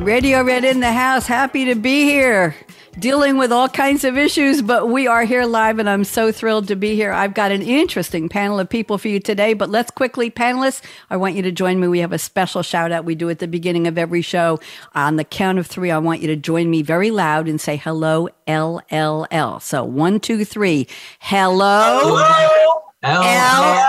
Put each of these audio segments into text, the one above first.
Radio Red in the house. Happy to be here. Dealing with all kinds of issues, but we are here live and I'm so thrilled to be here. I've got an interesting panel of people for you today, but let's quickly, panelists, I want you to join me. We have a special shout out we do at the beginning of every show. On the count of three, I want you to join me very loud and say hello, LLL. So one, two, three. Hello. Hello. L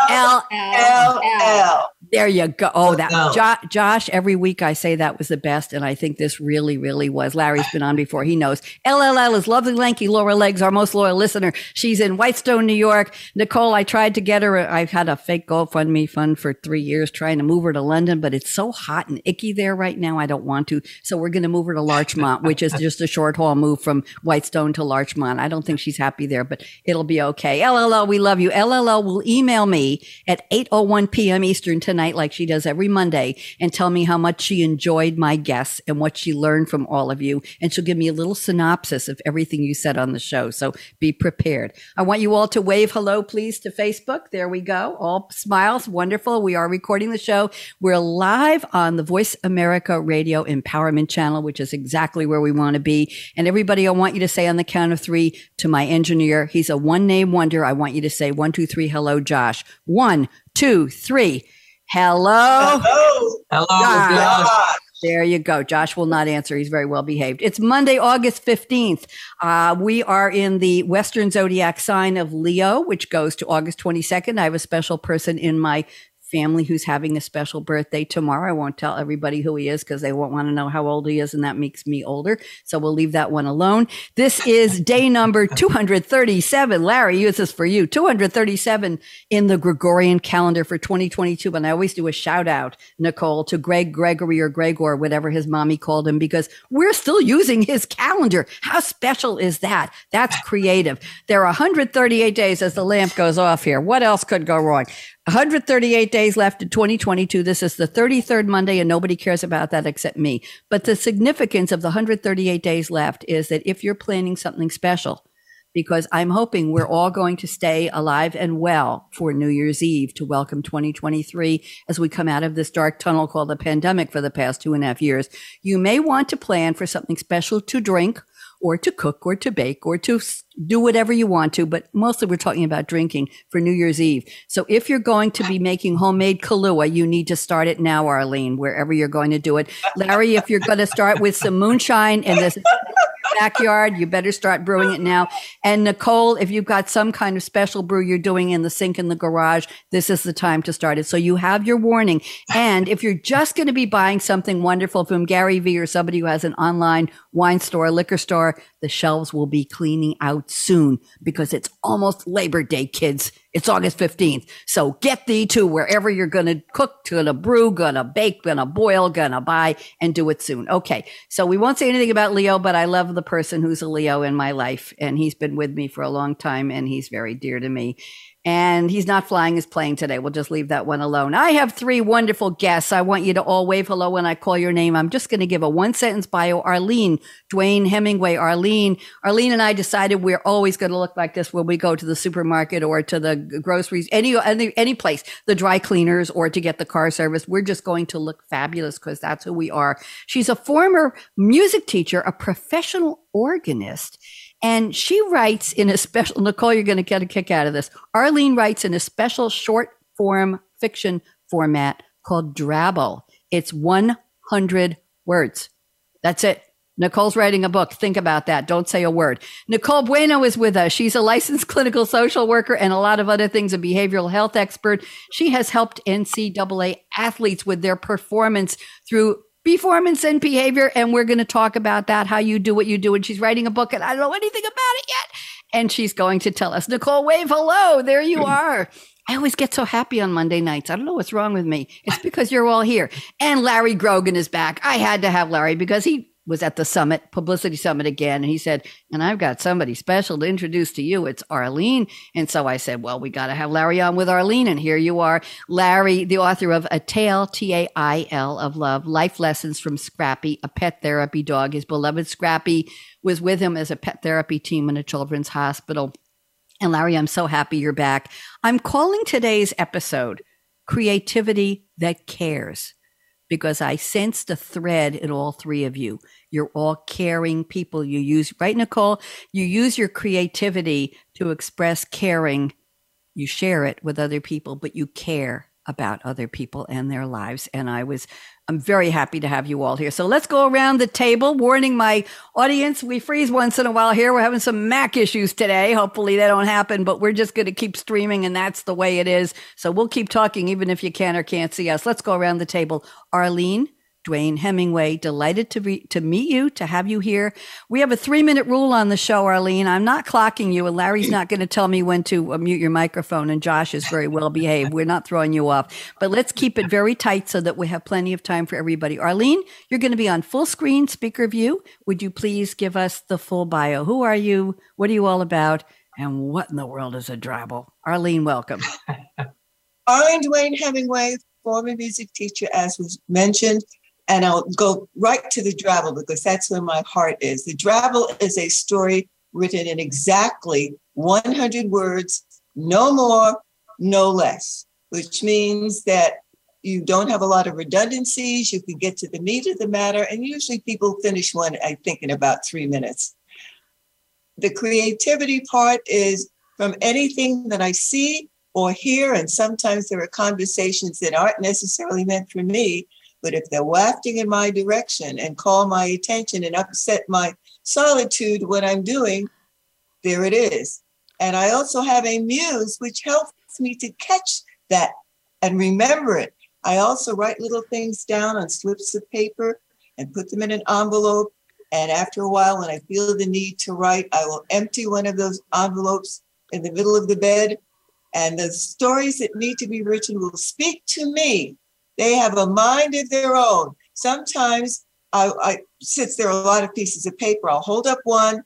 L L L. There you go. Oh, oh, that No. jo- Josh. Every week I say that was the best, and I think this really, really was. Larry's been on before; he knows. LLL is lovely, lanky Laura Legs, our most loyal listener. She's in Whitestone, New York. Nicole, I tried to get her. Uh, I've had a fake GoFundMe fund for three years, trying to move her to London, but it's so hot and icky there right now. I don't want to, so we're going to move her to Larchmont, which is just a short haul move from Whitestone to Larchmont. I don't think she's happy there, but it'll be okay. LLL, we love you. LLL will email me at 8:01 p.m. Eastern tonight, like she does every Monday, and tell me how much she enjoyed my guests and what she learned from all of you. And she'll give me a little synopsis of everything you said on the show. So be prepared. I want you all to wave hello, please, to Facebook. There we go. All smiles. Wonderful. We are recording the show. We're live on the Voice America Radio Empowerment Channel, which is exactly where we want to be. And everybody, I want you to say on the count of three to my engineer. He's a one name wonder. I want you to say one, two, three. Hello, Josh. One, two, three. Hello. Hello. Hello. There you go. Josh will not answer. He's very well behaved. It's Monday, August 15th. Uh, we are in the Western zodiac sign of Leo, which goes to August 22nd. I have a special person in my family who's having a special birthday tomorrow. I won't tell everybody who he is because they won't want to know how old he is, and that makes me older. So we'll leave that one alone. This is day number 237. Larry, this is for you. 237 in the Gregorian calendar for 2022. And I always do a shout out, Nicole, to Greg Gregory or Gregor, whatever his mommy called him, because we're still using his calendar. How special is that? That's creative. There are 138 days as the lamp goes off here. What else could go wrong? 138 days left in 2022. This is the 33rd Monday, and nobody cares about that except me. But the significance of the 138 days left is that if you're planning something special, because I'm hoping we're all going to stay alive and well for New Year's Eve to welcome 2023 as we come out of this dark tunnel called the pandemic for the past two and a half years. You may want to plan for something special to drink or to cook or to bake or to do whatever you want to, but mostly we're talking about drinking for New Year's Eve. So if you're going to be making homemade Kahlua, you need to start it now, Arlene, wherever you're going to do it. Larry, if you're going to start with some moonshine in this backyard, you better start brewing it now. And Nicole, if you've got some kind of special brew you're doing in the sink in the garage, this is the time to start it. So you have your warning. And if you're just going to be buying something wonderful from Gary Vee or somebody who has an online wine store, liquor store, the shelves will be cleaning out soon because it's almost Labor Day, kids. It's August 15th. So get thee to wherever you're going to cook, going to brew, going to bake, going to boil, going to buy and do it soon. Okay. So we won't say anything about Leo, but I love the person who's a Leo in my life and he's been with me for a long time and he's very dear to me. And he's not flying his plane today. We'll just leave that one alone. I have three wonderful guests. I want you to all wave hello when I call your name. I'm just going to give a one sentence bio. Arlene, Duane Hemingway, Arlene. Arlene and I decided we're always going to look like this when we go to the supermarket or to the groceries, any, any, any place, the dry cleaners or to get the car service. We're just going to look fabulous because that's who we are. She's a former music teacher, a professional organist. And she writes in a special, Nicole, you're going to get a kick out of this. Arlene writes in a special short form fiction format called Drabble. It's 100 words. That's it. Nicole's writing a book. Think about that. Don't say a word. Nicole Bueno is with us. She's a licensed clinical social worker and a lot of other things, a behavioral health expert. She has helped NCAA athletes with their performance through performance and behavior. And we're going to talk about that, how you do what you do. And she's writing a book and I don't know anything about it yet. And she's going to tell us. Nicole, wave hello. There you are. I always get so happy on Monday nights. I don't know what's wrong with me. It's because you're all here. And Larry Grogan is back. I had to have Larry because he was at the summit, publicity summit again. And he said, and I've got somebody special to introduce to you. It's Arlene. And so I said, well, we got to have Larry on with Arlene. And here you are, Larry, the author of A Tale, T A I L of Love, Life Lessons from Scrappy, a pet therapy dog. His beloved Scrappy was with him as a pet therapy team in a children's hospital. And Larry, I'm so happy you're back. I'm calling today's episode Creativity That Cares because I sensed a thread in all three of you. You're all caring people. You use, right, Nicole? You use your creativity to express caring. You share it with other people, but you care about other people and their lives. And I was, I'm very happy to have you all here. So let's go around the table, warning my audience. We freeze once in a while here. We're having some Mac issues today. Hopefully they don't happen, but we're just going to keep streaming and that's the way it is. So we'll keep talking even if you can or can't see us. Let's go around the table. Arlene, Duane Hemingway. Delighted to be, to meet you, to have you here. We have a three minute rule on the show, Arlene. I'm not clocking you, and Larry's not going to tell me when to uh, mute your microphone. And Josh is very well behaved. We're not throwing you off, but let's keep it very tight so that we have plenty of time for everybody. Arlene, you're going to be on full screen speaker view. Would you please give us the full bio? Who are you? What are you all about? And what in the world is a drabble? Arlene, welcome. Arlene Duane Hemingway, former music teacher, as was mentioned. And I'll go right to the drabble because that's where my heart is. The drabble is a story written in exactly 100 words, no more, no less, which means that you don't have a lot of redundancies. You can get to the meat of the matter. And usually people finish one, I think, in about three minutes. The creativity part is from anything that I see or hear. And sometimes there are conversations that aren't necessarily meant for me but if they're wafting in my direction and call my attention and upset my solitude, what I'm doing, there it is. And I also have a muse, which helps me to catch that and remember it. I also write little things down on slips of paper and put them in an envelope. And after a while, when I feel the need to write, I will empty one of those envelopes in the middle of the bed. And the stories that need to be written will speak to me they have a mind of their own. Sometimes I, I since there are a lot of pieces of paper, I'll hold up one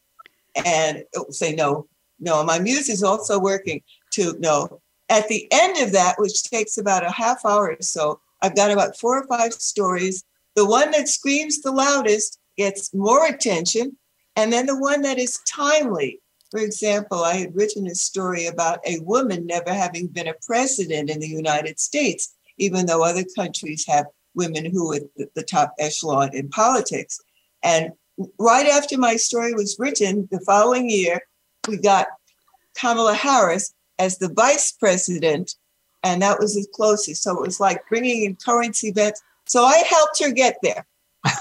and it will say no, no. My muse is also working to no. At the end of that, which takes about a half hour or so, I've got about four or five stories. The one that screams the loudest gets more attention, and then the one that is timely. For example, I had written a story about a woman never having been a president in the United States even though other countries have women who are at the top echelon in politics. And right after my story was written, the following year, we got Kamala Harris as the vice president, and that was the closest. So it was like bringing in current events. So I helped her get there.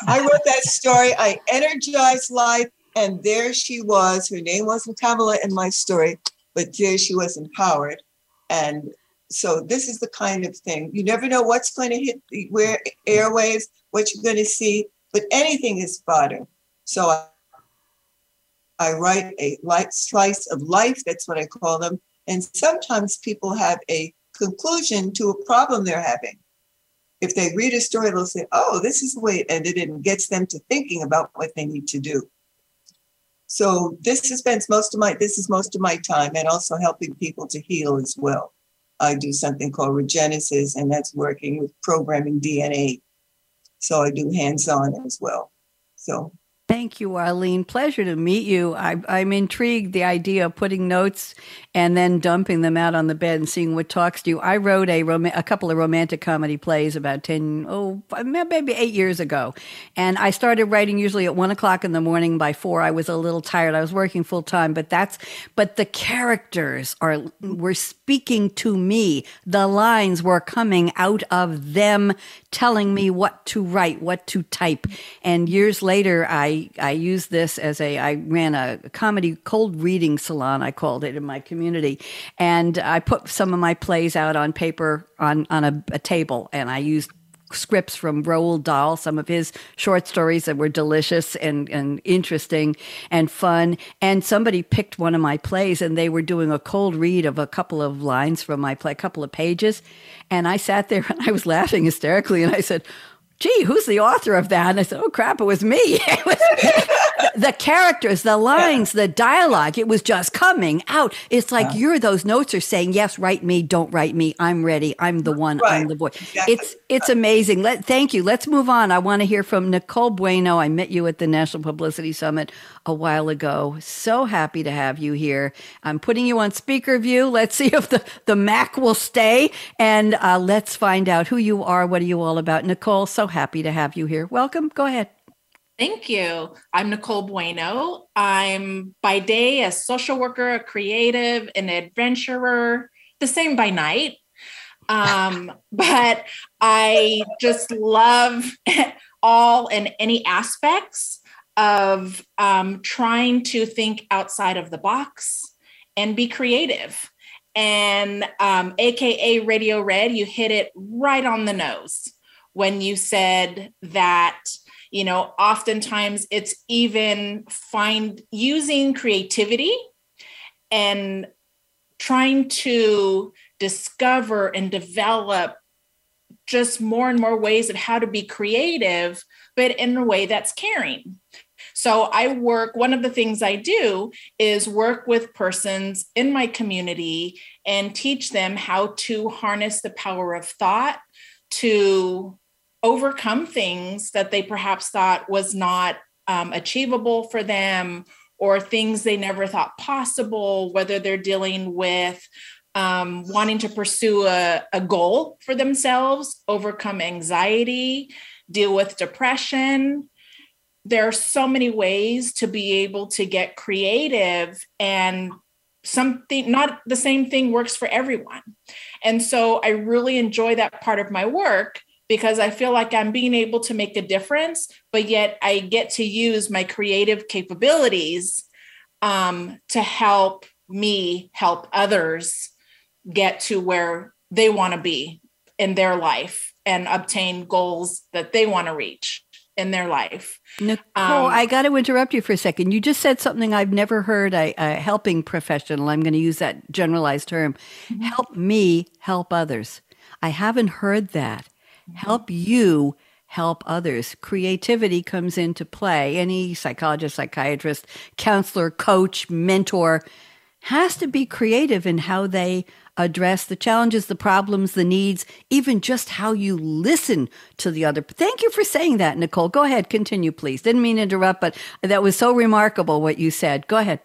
I wrote that story. I energized life, and there she was. Her name wasn't Kamala in my story, but there she was empowered. And so this is the kind of thing you never know what's going to hit the where airwaves, what you're going to see, but anything is fodder. So I, I write a light slice of life. That's what I call them. And sometimes people have a conclusion to a problem they're having. If they read a story, they'll say, "Oh, this is the way it ended," and gets them to thinking about what they need to do. So this spends most of my this is most of my time, and also helping people to heal as well. I do something called Regenesis, and that's working with programming DNA. So I do hands on as well. So Thank you, Arlene. Pleasure to meet you. I, am intrigued the idea of putting notes and then dumping them out on the bed and seeing what talks to you. I wrote a rom- a couple of romantic comedy plays about 10, oh, maybe eight years ago. And I started writing usually at one o'clock in the morning. By four, I was a little tired. I was working full time, but that's, but the characters are, were speaking to me. The lines were coming out of them telling me what to write, what to type. And years later, I, I used this as a, I ran a comedy cold reading salon, I called it in my community. And I put some of my plays out on paper on, on a, a table and I used scripts from Roald Dahl, some of his short stories that were delicious and, and interesting and fun. And somebody picked one of my plays and they were doing a cold read of a couple of lines from my play, a couple of pages. And I sat there and I was laughing hysterically and I said, gee, who's the author of that? And I said, oh crap, it was me. It was the characters, the lines, the dialogue, it was just coming out. It's like you're those notes are saying, yes, write me, don't write me. I'm ready. I'm the one. Right. I'm the boy. Exactly. It's it's amazing. Let thank you. Let's move on. I want to hear from Nicole Bueno. I met you at the National Publicity Summit a while ago. So happy to have you here. I'm putting you on speaker view. Let's see if the, the Mac will stay. And uh, let's find out who you are. What are you all about? Nicole, so happy to have you here. Welcome. Go ahead. Thank you. I'm Nicole Bueno. I'm by day a social worker, a creative, an adventurer, the same by night. Um, but I just love all and any aspects of um, trying to think outside of the box and be creative. And um, AKA Radio Red, you hit it right on the nose when you said that you know oftentimes it's even find using creativity and trying to discover and develop just more and more ways of how to be creative but in a way that's caring. So i work one of the things i do is work with persons in my community and teach them how to harness the power of thought to overcome things that they perhaps thought was not um, achievable for them or things they never thought possible, whether they're dealing with um, wanting to pursue a, a goal for themselves, overcome anxiety, deal with depression. There are so many ways to be able to get creative and something not the same thing works for everyone. And so I really enjoy that part of my work because I feel like I'm being able to make a difference, but yet I get to use my creative capabilities um, to help me help others get to where they want to be in their life and obtain goals that they want to reach in their life. Nicole, um, I got to interrupt you for a second. You just said something I've never heard a, a helping professional, I'm going to use that generalized term, mm-hmm. help me help others. I haven't heard that help you help others. Creativity comes into play. Any psychologist, psychiatrist, counselor, coach, mentor has to be creative in how they address the challenges, the problems, the needs, even just how you listen to the other. Thank you for saying that, Nicole. Go ahead, continue, please. Didn't mean to interrupt, but that was so remarkable what you said. Go ahead.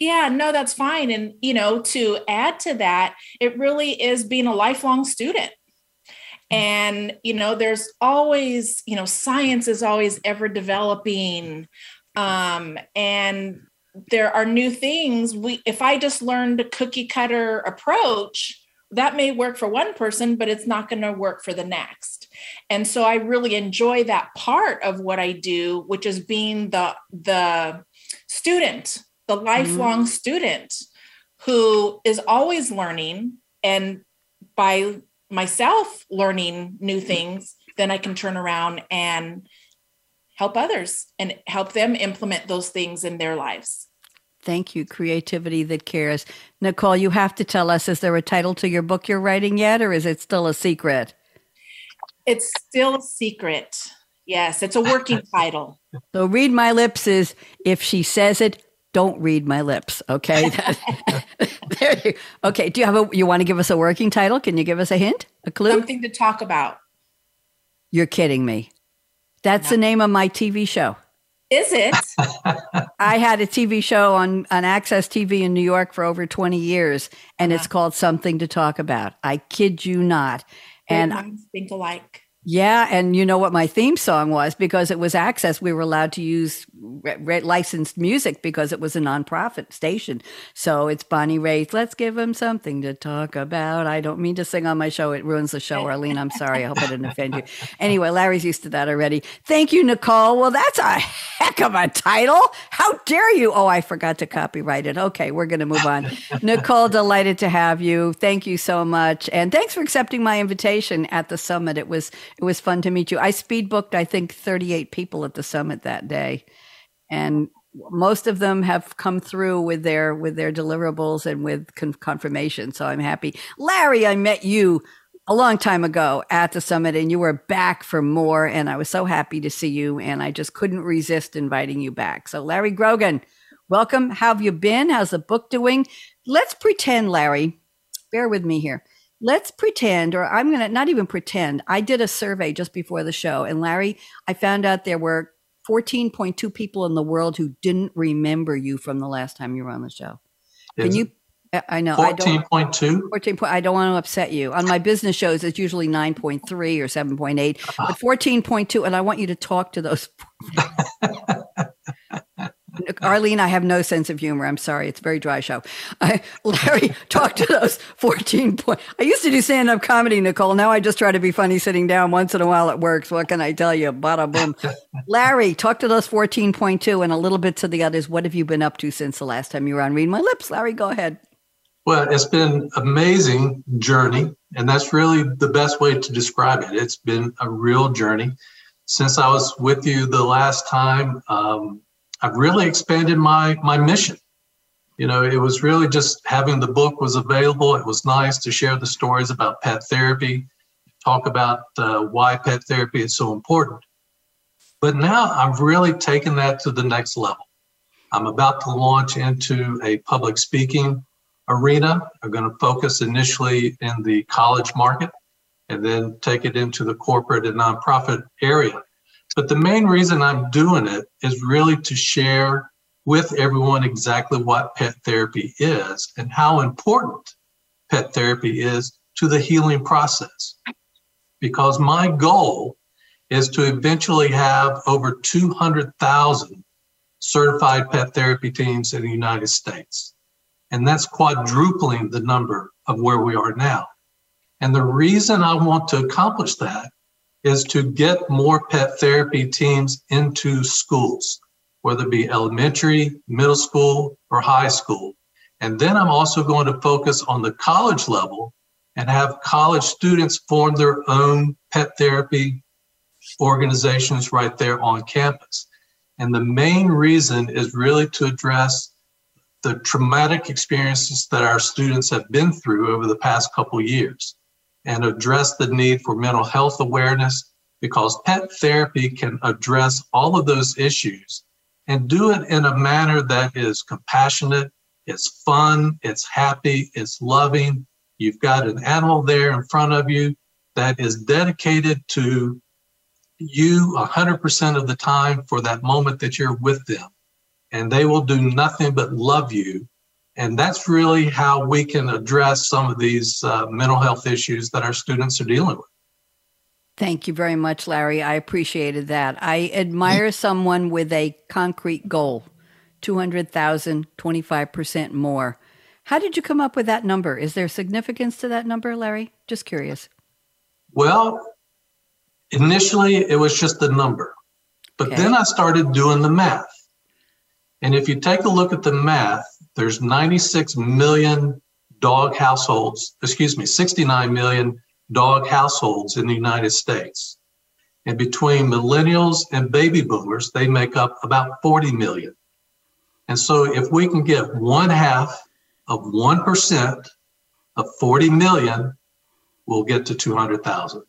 Yeah, no, that's fine. And, you know, to add to that, it really is being a lifelong student and you know there's always you know science is always ever developing. Um, and there are new things. We if i just learned a cookie cutter approach that may work for one person but it's not going to work for the next. And so i really enjoy that part of what i do which is being the the student the lifelong mm-hmm. student who is always learning. And by myself learning new things, then I can turn around and help others and help them implement those things in their lives. Thank you. Creativity that cares. Nicole, you have to tell us is there a title to your book you're writing yet, or is it still a secret? It's still a secret. Yes, it's a working title. So, Read My Lips is if she says it, don't read my lips. Okay. there you, okay. Do you have a, you want to give us a working title? Can you give us a hint, a clue? Something to talk about. You're kidding me. That's no. the name of my TV show. Is it? I had a TV show on, on Access TV in New York for over 20 years, and uh-huh. it's called Something to Talk About. I kid you not. And I think alike. Yeah, and you know what my theme song was because it was access. We were allowed to use re- re- licensed music because it was a nonprofit station. So it's Bonnie Raitt. Let's give them something to talk about. I don't mean to sing on my show; it ruins the show, Arlene. I'm sorry. I hope I didn't offend you. Anyway, Larry's used to that already. Thank you, Nicole. Well, that's a heck of a title. How dare you? Oh, I forgot to copyright it. Okay, we're going to move on. Nicole, delighted to have you. Thank you so much, and thanks for accepting my invitation at the summit. It was it was fun to meet you. I speed booked, I think, 38 people at the summit that day. And most of them have come through with their with their deliverables and with con- confirmation so i'm happy. Larry i met you a long time ago at the summit and you were back for more and i was so happy to see you and i just couldn't resist inviting you back. So larry grogan welcome. How have you been? How's the book doing? Let's pretend larry bear with me here let's pretend or i'm gonna not even pretend i did a survey just before the show and larry i found out there were 14.2 people in the world who didn't remember you from the last time you were on the show. Can Is you? I know. 14.2? 14 point, I don't want to upset you. On my business shows, it's usually 9.3 or 7.8, but uh-huh. 14.2. And I want you to talk to those. Arlene, I have no sense of humor. I'm sorry. It's a very dry show. I, Larry, talk to those 14 point. I used to do stand up comedy, Nicole. Now I just try to be funny sitting down once in a while. It works. What can I tell you? Bada boom. Larry, talk to those 14.2 and a little bit to the others. What have you been up to since the last time you were on Read My Lips? Larry, go ahead. Well, it's been amazing journey, and that's really the best way to describe it. It's been a real journey. Since I was with you the last time, um, I've really expanded my my mission. You know, it was really just having the book was available. It was nice to share the stories about pet therapy, talk about uh, why pet therapy is so important. But now I've really taken that to the next level. I'm about to launch into a public speaking arena. I'm going to focus initially in the college market and then take it into the corporate and nonprofit area. But the main reason I'm doing it is really to share with everyone exactly what pet therapy is and how important pet therapy is to the healing process. Because my goal is to eventually have over 200,000 certified pet therapy teams in the United States. And that's quadrupling the number of where we are now. And the reason I want to accomplish that is to get more pet therapy teams into schools, whether it be elementary, middle school, or high school. And then I'm also going to focus on the college level and have college students form their own pet therapy organizations right there on campus. And the main reason is really to address the traumatic experiences that our students have been through over the past couple years and address the need for mental health awareness because pet therapy can address all of those issues and do it in a manner that is compassionate, it's fun, it's happy, it's loving. You've got an animal there in front of you that is dedicated to you 100% of the time for that moment that you're with them. And they will do nothing but love you. And that's really how we can address some of these uh, mental health issues that our students are dealing with. Thank you very much, Larry. I appreciated that. I admire someone with a concrete goal 200,000, 25% more. How did you come up with that number? Is there significance to that number, Larry? Just curious. Well, initially it was just the number, but Okay. then I started doing the math. And if you take a look at the math, there's 96 million dog households, excuse me, 69 million dog households in the United States. And between millennials and baby boomers, they make up about 40 million. And so if we can get one half of 1% of 40 million, we'll get to 200,000.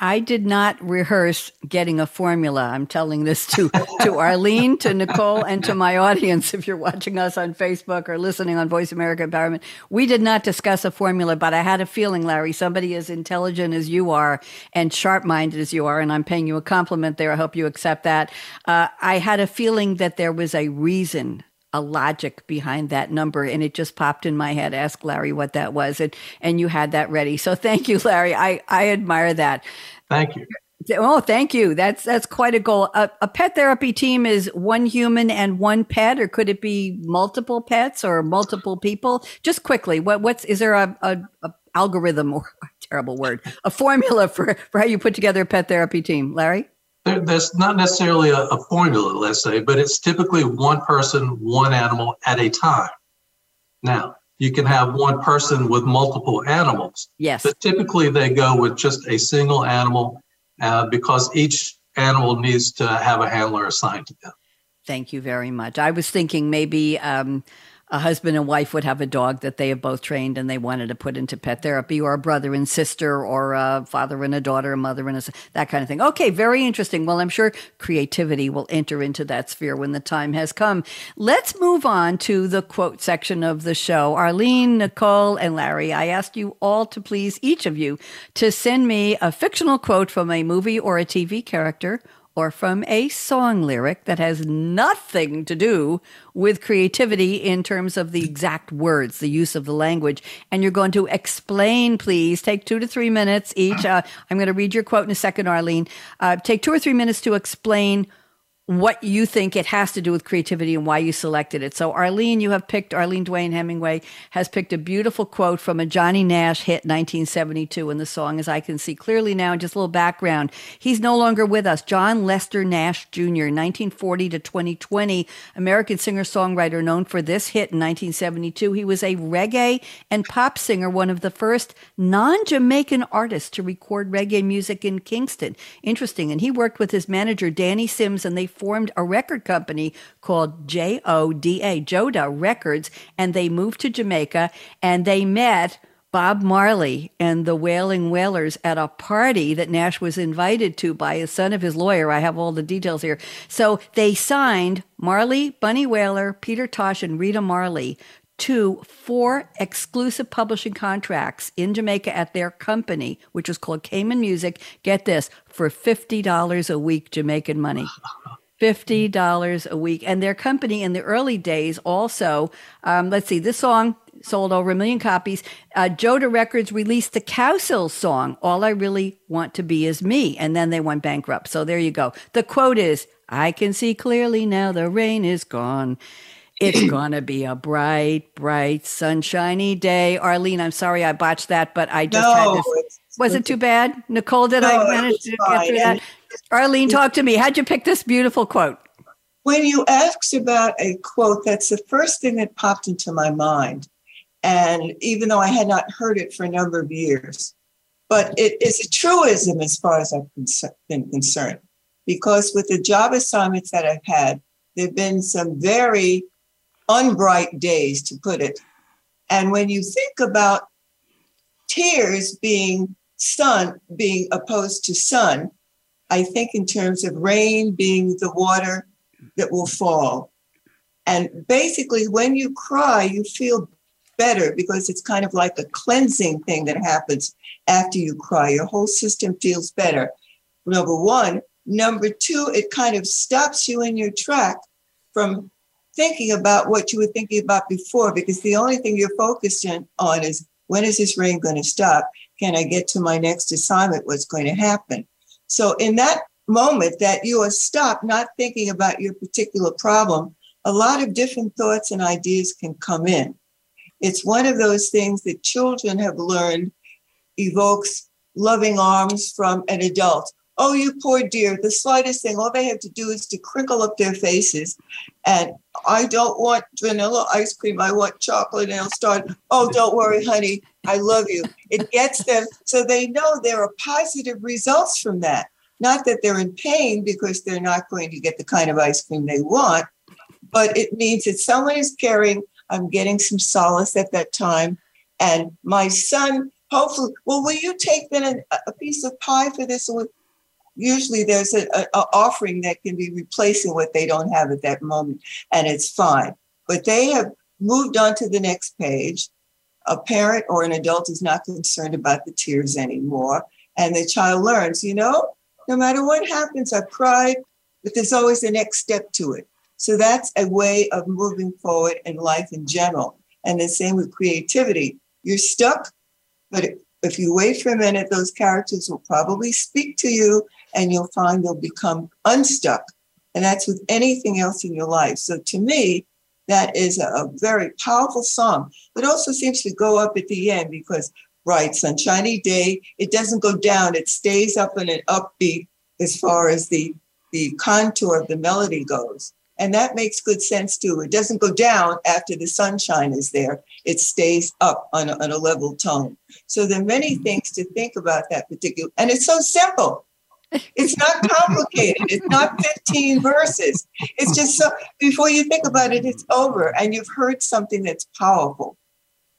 I did not rehearse getting a formula. I'm telling this to, to Arlene, to Nicole, and to my audience. If you're watching us on Facebook or listening on Voice America Empowerment, we did not discuss a formula, but I had a feeling, Larry, somebody as intelligent as you are and sharp minded as you are, and I'm paying you a compliment there. I hope you accept that. Uh, I had a feeling that there was a reason a logic behind that number and it just popped in my head ask larry what that was and and you had that ready so thank you larry i i admire that Thank you. Oh, thank you. That's that's quite a goal. A, a pet therapy team is one human and one pet, or could it be multiple pets or multiple people? Just quickly, what what's is there a, a, a algorithm or terrible word, a formula for for how you put together a pet therapy team, Larry? There, there's not necessarily a, a formula, let's say, but it's typically one person, one animal at a time. Now, you can have one person with multiple animals. Yes. But typically they go with just a single animal uh, because each animal needs to have a handler assigned to them. Thank you very much. I was thinking maybe um, a husband and wife would have a dog that they have both trained and they wanted to put into pet therapy, or a brother and sister, or a father and a daughter, a mother and a that kind of thing. Okay, very interesting. Well, I'm sure creativity will enter into that sphere when the time has come. Let's move on to the quote section of the show. Arlene, Nicole, and Larry, I ask you all to please, each of you, to send me a fictional quote from a movie or a TV character or from a song lyric that has nothing to do with creativity in terms of the exact words, the use of the language. And you're going to explain, please. Take two to three minutes each. Uh, I'm going to read your quote in a second, Arlene. Uh, take two or three minutes to explain what you think it has to do with creativity and why you selected it. So, Arlene, you have picked, Arlene Duane Hemingway has picked a beautiful quote from a Johnny Nash hit 1972. in the song, as I can see clearly now, just a little background. He's no longer with us. John Lester Nash Jr., 1940 to 2020, American singer songwriter known for this hit in 1972. He was a reggae and pop singer, one of the first non Jamaican artists to record reggae music in Kingston. Interesting. And he worked with his manager, Danny Sims, and they formed a record company called J-O-D-A, Joda Records, and they moved to Jamaica and they met Bob Marley and the Wailing Wailers at a party that Nash was invited to by a son of his lawyer. I have all the details here. So they signed Marley, Bunny Wailer, Peter Tosh, and Rita Marley to four exclusive publishing contracts in Jamaica at their company, which was called Cayman Music. Get this for $50 a week Jamaican money. $50 a week. And their company in the early days also, um, let's see, this song sold over a million copies. Uh, Joda Records released the Cowsills song, All I Really Want to Be Is Me. And then they went bankrupt. So there you go. The quote is, I can see clearly now the rain is gone. It's gonna be a bright, bright, sunshiny day. Arlene, I'm sorry I botched that, but I just no, had this. Was it too bad? Nicole, did no, I manage to get through that? Arlene, talk to me. How'd you pick this beautiful quote? When you asked about a quote, that's the first thing that popped into my mind. And even though I had not heard it for a number of years, but it is a truism as far as I've been concerned. Because with the job assignments that I've had, there have been some very unbright days, to put it. And when you think about tears being sun, being opposed to sun, I think in terms of rain being the water that will fall. And basically, when you cry, you feel better because it's kind of like a cleansing thing that happens after you cry. Your whole system feels better. Number one. Number two, it kind of stops you in your track from thinking about what you were thinking about before because the only thing you're focused on is when is this rain going to stop? Can I get to my next assignment? What's going to happen? So in that moment that you are stopped, not thinking about your particular problem, a lot of different thoughts and ideas can come in. It's one of those things that children have learned evokes loving arms from an adult. Oh, you poor dear, the slightest thing, all they have to do is to crinkle up their faces. And I don't want vanilla ice cream, I want chocolate. And they'll start, oh, don't worry, honey, I love you. It gets them so they know there are positive results from that. Not that they're in pain because they're not going to get the kind of ice cream they want, but it means that someone is caring. I'm getting some solace at that time. And my son, hopefully, well, will you take then a, a piece of pie for this? Usually there's an offering that can be replacing what they don't have at that moment, and it's fine. But they have moved on to the next page a parent or an adult is not concerned about the tears anymore. And the child learns, you know, no matter what happens, I've cried, but there's always the next step to it. So that's a way of moving forward in life in general. And the same with creativity. You're stuck, but if you wait for a minute, those characters will probably speak to you and you'll find they'll become unstuck. And that's with anything else in your life. So to me, that is a, very powerful song, but also seems to go up at the end because bright sunshiny day, it doesn't go down, it stays up in an upbeat as far as the the contour of the melody goes. And that makes good sense too. It doesn't go down after the sunshine is there, it stays up on a, on a level tone. So there are many things to think about that particular, and it's so simple. It's not complicated. It's not 15 verses. It's just so, before you think about it, it's over and you've heard something that's powerful.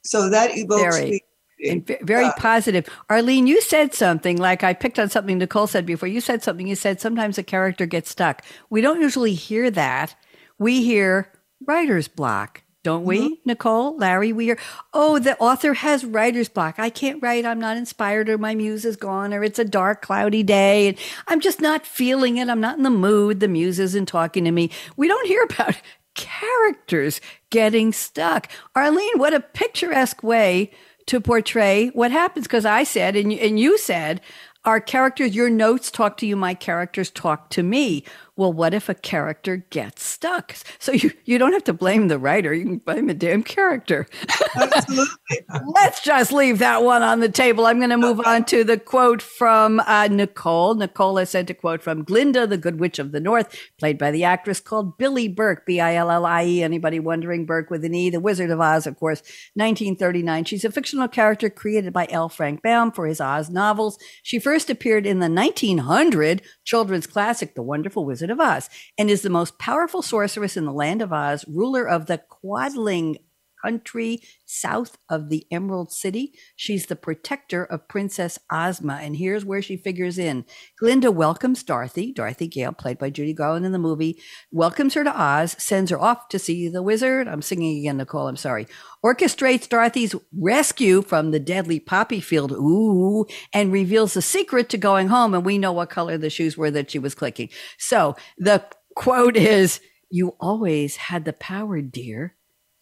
So that evokes very, and very uh, positive. Arlene, you said something like I picked on something Nicole said before. You said something. You said sometimes a character gets stuck. We don't usually hear that. We hear writer's block don't we, mm-hmm. Nicole, Larry? We are, oh, the author has writer's block. I can't write. I'm not inspired, or my muse is gone, or it's a dark, cloudy day, and I'm just not feeling it. I'm not in the mood. The muse isn't talking to me. We don't hear about characters getting stuck. Arlene, what a picturesque way to portray what happens. Because I said, and, and you said, our characters, your notes talk to you, my characters talk to me well, what if a character gets stuck? So you, you don't have to blame the writer, you can blame the damn character. Absolutely. Let's just leave that one on the table. I'm going to move on to the quote from uh, Nicole. Nicole has sent a quote from Glinda, the Good Witch of the North, played by the actress called Billie Burke, B I L L I E. Anybody wondering? Burke with an E, The Wizard of Oz, of course, 1939. She's a fictional character created by L. Frank Baum for his Oz novels. She first appeared in the 1900 children's classic, The Wonderful Wizard Wizard of Oz, and is the most powerful sorceress in the land of Oz, ruler of the Quadling country south of the Emerald City. She's the protector of Princess Ozma, and here's where she figures in. Glinda welcomes Dorothy, Dorothy Gale, played by Judy Garland in the movie, welcomes her to Oz, sends her off to see the wizard. I'm singing again, Nicole, I'm sorry. Orchestrates Dorothy's rescue from the deadly poppy field, ooh, and reveals the secret to going home. And we know what color the shoes were that she was clicking. So the quote is, You always had the power, dear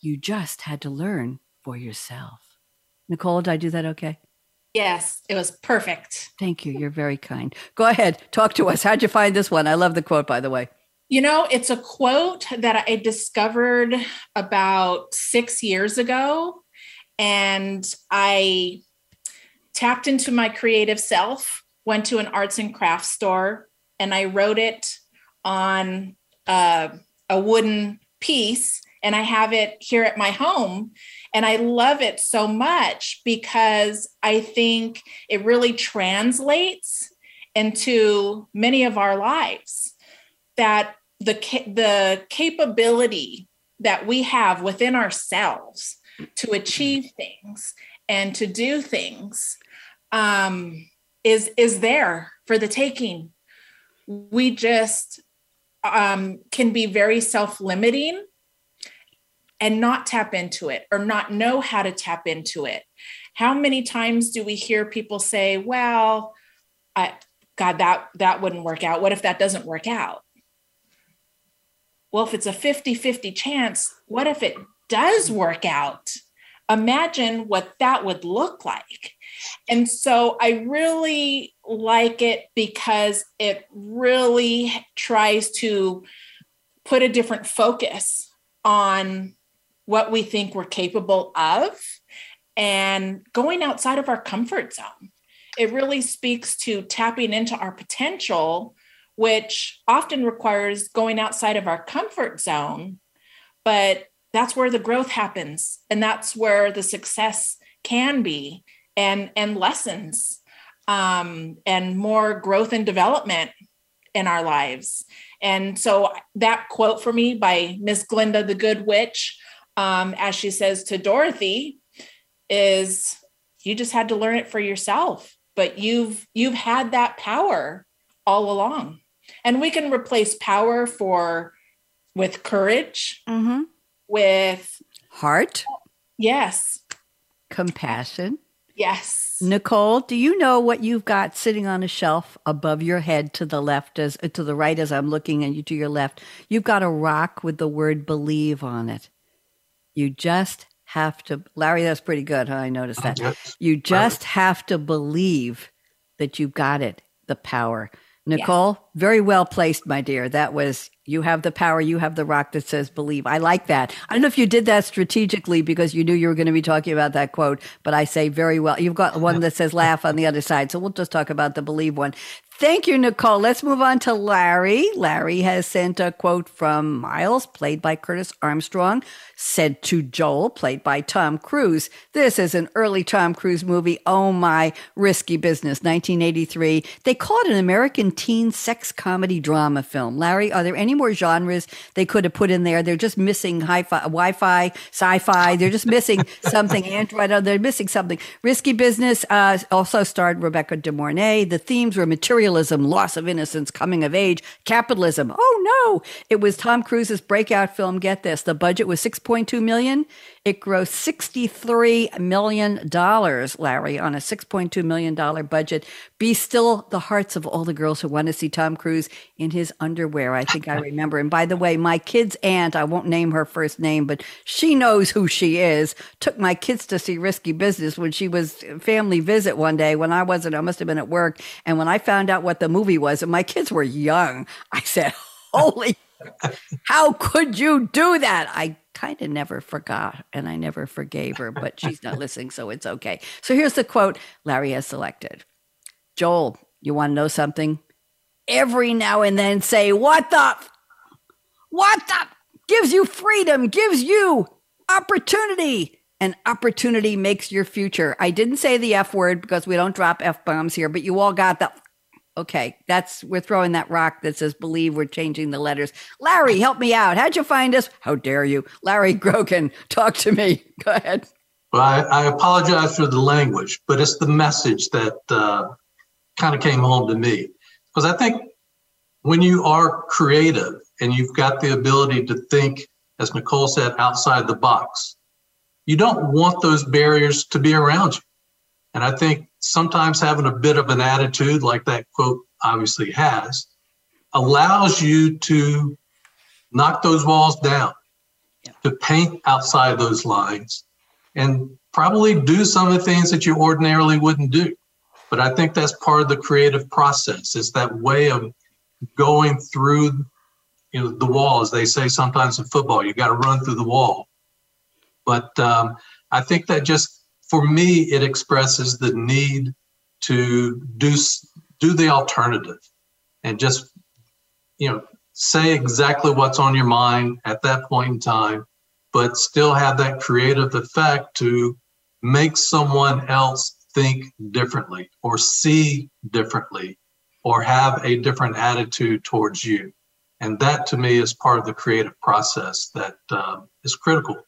you just had to learn for yourself. Nicole, did I do that okay? Yes, it was perfect. Thank you. You're very kind. Go ahead. Talk to us. How'd you find this one? I love the quote, by the way. You know, it's a quote that I discovered about six years ago. And I tapped into my creative self, went to an arts and crafts store, and I wrote it on uh, a wooden piece and I have it here at my home. And I love it so much because I think it really translates into many of our lives that the the capability that we have within ourselves to achieve things and to do things um, is is there for the taking. We just um, can be very self limiting and not tap into it or not know how to tap into it. How many times do we hear people say, well, I, God, that, that wouldn't work out. What if that doesn't work out? Well, if it's a 50 50 chance, what if it does work out? Imagine what that would look like. And so I really like it because it really tries to put a different focus on what we think we're capable of and going outside of our comfort zone. It really speaks to tapping into our potential, which often requires going outside of our comfort zone. But that's where the growth happens. And that's where the success can be and, and lessons um, and more growth and development in our lives. And so that quote for me by Miss Glinda the Good Witch um, as she says to Dorothy, is you just had to learn it for yourself, but you've you've had that power all along. And we can replace power for with courage, mm-hmm. with heart. Yes. Compassion. Yes. Nicole, do you know what you've got sitting on a shelf above your head to the left as to the right as I'm looking at you to your left? You've got a rock with the word believe on it. You just have to, Larry, that's pretty good. Huh? I noticed oh, that. Yes. You just right. have to believe that you've got it, the power. Nicole, yes. very well placed, my dear. That was You have the power. You have the rock that says believe. I like that. I don't know if you did that strategically because you knew you were going to be talking about that quote, but I say very well. You've got one that says laugh on the other side. So we'll just talk about the believe one. Thank you, Nicole. Let's move on to Larry. Larry has sent a quote from Miles, played by Curtis Armstrong, said to Joel, played by Tom Cruise. This is an early Tom Cruise movie. Oh my, risky business, 1983. They call it an American teen sex comedy drama film. Larry, are there any more genres they could have put in there? They're just missing hi-fi, Wi-Fi, sci-fi. They're just missing something. Android. Oh, they're missing something. Risky business uh, also starred Rebecca De Mornay. The themes were materialism, loss of innocence, coming of age, capitalism. Oh no, it was Tom Cruise's breakout film. Get this, the budget was 6.2 million. It grossed $63 million, Larry, on a $6.2 million budget. Be still the hearts of all the girls who want to see Tom Cruise in his underwear. I think I remember. And by the way, my kid's aunt, I won't name her first name, but she knows who she is, took my kids to see Risky Business when she was family visit one day when I wasn't, I must have been at work. And when I found out what the movie was, and my kids were young, I said, Holy, how could you do that? I kind of never forgot and I never forgave her, but she's not listening, so it's okay. So here's the quote Larry has selected Joel, you want to know something? Every now and then say, What the? What the? Gives you freedom, gives you opportunity. And opportunity makes your future. I didn't say the F word because we don't drop F bombs here, but you all got the Okay, that's we're throwing that rock that says believe we're changing the letters. Larry, help me out. How'd you find us? How dare you? Larry Grogan, talk to me. Go ahead. Well, I, I apologize for the language, but it's the message that uh, kind of came home to me. Because I think when you are creative and you've got the ability to think, as Nicole said, outside the box, you don't want those barriers to be around you. And I think sometimes having a bit of an attitude, like that quote obviously has, allows you to knock those walls down, yeah. to paint outside those lines, and probably do some of the things that you ordinarily wouldn't do. But I think that's part of the creative process. It's that way of going through you know the wall, as they say sometimes in football. You got to run through the wall. But um, I think that just for me, it expresses the need to do do the alternative and just you know say exactly what's on your mind at that point in time, but still have that creative effect to make someone else think differently or see differently or have a different attitude towards you. And that to me is part of the creative process that uh, is critical